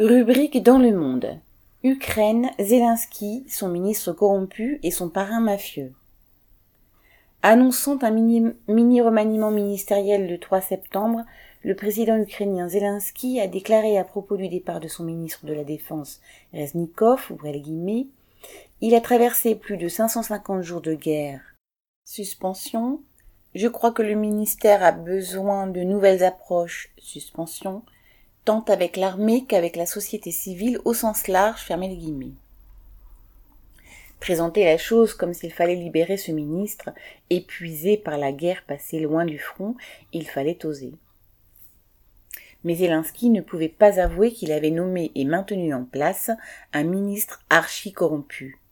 Rubrique dans le monde. Ukraine, Zelensky, son ministre corrompu et son parrain mafieux. Annonçant un mini-remaniement ministériel le 3 septembre, le président ukrainien Zelensky a déclaré à propos du départ de son ministre de la Défense, Reznikov, ouvrez les guillemets, il a traversé plus de 550 jours de guerre. Suspension. Je crois que le ministère a besoin de nouvelles approches. Suspension tant avec l'armée qu'avec la société civile au sens large, fermez les guillemets. Présenter la chose comme s'il fallait libérer ce ministre, épuisé par la guerre passée loin du front, il fallait oser. Mais Zelensky ne pouvait pas avouer qu'il avait nommé et maintenu en place un ministre archi corrompu,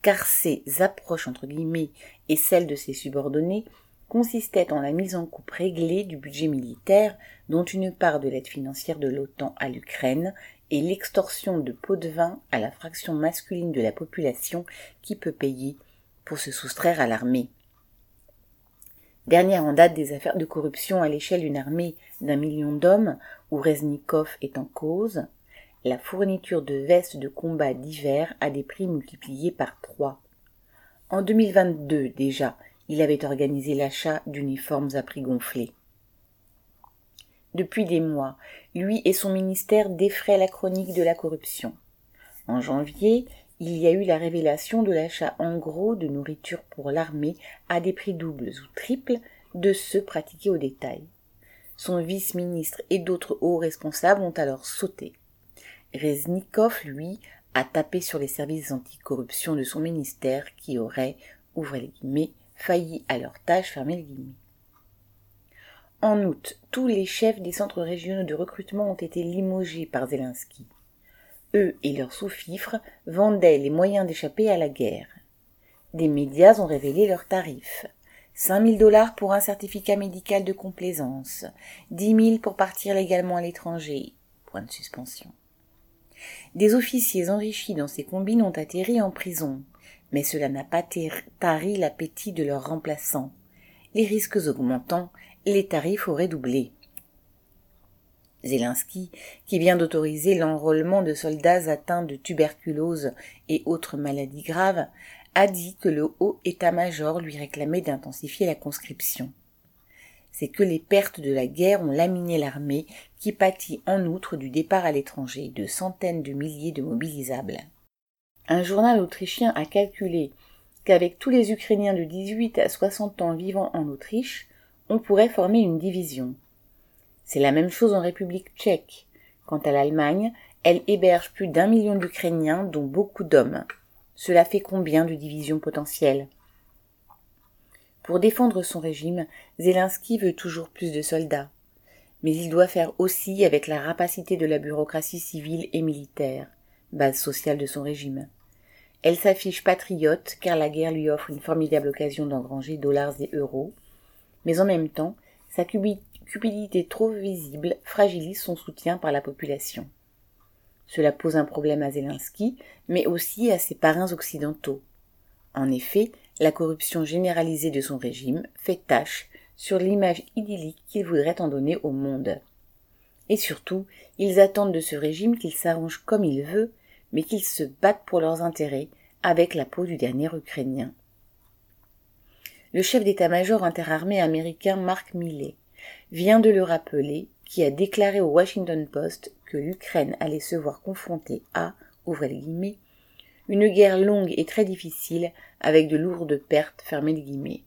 car ses approches entre guillemets et celles de ses subordonnés consistait en la mise en coupe réglée du budget militaire, dont une part de l'aide financière de l'OTAN à l'Ukraine et l'extorsion de pots de vin à la fraction masculine de la population qui peut payer pour se soustraire à l'armée. Dernière en date des affaires de corruption à l'échelle d'une armée d'un million d'hommes où Reznikov est en cause, la fourniture de vestes de combat d'hiver a des prix multipliés par trois. En 2022 déjà, il avait organisé l'achat d'uniformes à prix gonflés. Depuis des mois, lui et son ministère défraient la chronique de la corruption. En janvier, il y a eu la révélation de l'achat en gros de nourriture pour l'armée à des prix doubles ou triples de ceux pratiqués au détail. Son vice-ministre et d'autres hauts responsables ont alors sauté. Reznikov, lui, a tapé sur les services anticorruption de son ministère qui auraient, ouvrez les guillemets, failli à leur tâche, fermer les guillemets. En août, tous les chefs des centres régionaux de recrutement ont été limogés par Zelensky. Eux et leurs sous-fifres vendaient les moyens d'échapper à la guerre. Des médias ont révélé leurs tarifs. 5000 dollars pour un certificat médical de complaisance, 10 000 pour partir légalement à l'étranger. Point de suspension. Des officiers enrichis dans ces combines ont atterri en prison mais cela n'a pas tari l'appétit de leurs remplaçants. Les risques augmentant, les tarifs auraient doublé. Zelensky, qui vient d'autoriser l'enrôlement de soldats atteints de tuberculose et autres maladies graves, a dit que le haut état-major lui réclamait d'intensifier la conscription. C'est que les pertes de la guerre ont laminé l'armée, qui pâtit en outre du départ à l'étranger de centaines de milliers de mobilisables. Un journal autrichien a calculé qu'avec tous les Ukrainiens de 18 à 60 ans vivant en Autriche, on pourrait former une division. C'est la même chose en République tchèque. Quant à l'Allemagne, elle héberge plus d'un million d'Ukrainiens, dont beaucoup d'hommes. Cela fait combien de divisions potentielles? Pour défendre son régime, Zelensky veut toujours plus de soldats. Mais il doit faire aussi avec la rapacité de la bureaucratie civile et militaire, base sociale de son régime. Elle s'affiche patriote car la guerre lui offre une formidable occasion d'engranger dollars et euros, mais en même temps, sa cupidité trop visible fragilise son soutien par la population. Cela pose un problème à Zelensky, mais aussi à ses parrains occidentaux. En effet, la corruption généralisée de son régime fait tache sur l'image idyllique qu'il voudrait en donner au monde. Et surtout, ils attendent de ce régime qu'il s'arrange comme il veut mais qu'ils se battent pour leurs intérêts avec la peau du dernier Ukrainien. Le chef d'état-major interarmé américain Mark Milley vient de le rappeler, qui a déclaré au Washington Post que l'Ukraine allait se voir confrontée à, ouvrez une guerre longue et très difficile avec de lourdes pertes, guillemets.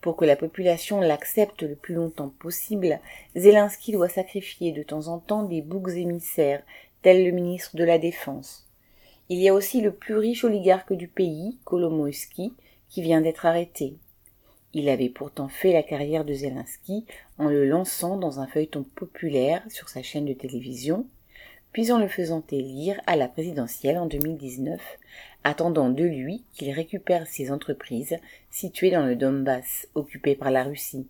Pour que la population l'accepte le plus longtemps possible, Zelensky doit sacrifier de temps en temps des boucs émissaires tel le ministre de la Défense. Il y a aussi le plus riche oligarque du pays, Kolomoïski, qui vient d'être arrêté. Il avait pourtant fait la carrière de Zelensky en le lançant dans un feuilleton populaire sur sa chaîne de télévision, puis en le faisant élire à la présidentielle en 2019, attendant de lui qu'il récupère ses entreprises situées dans le Donbass, occupé par la Russie.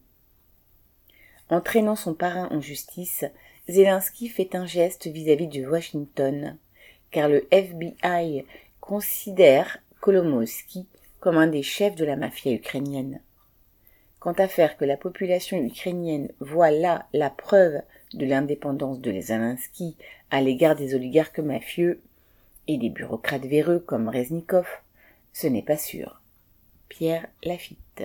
Entraînant son parrain en justice, Zelensky fait un geste vis-à-vis de Washington, car le FBI considère Kolomowski comme un des chefs de la mafia ukrainienne. Quant à faire que la population ukrainienne voit là la preuve de l'indépendance de Zelensky à l'égard des oligarques mafieux et des bureaucrates véreux comme Reznikov, ce n'est pas sûr. Pierre Lafitte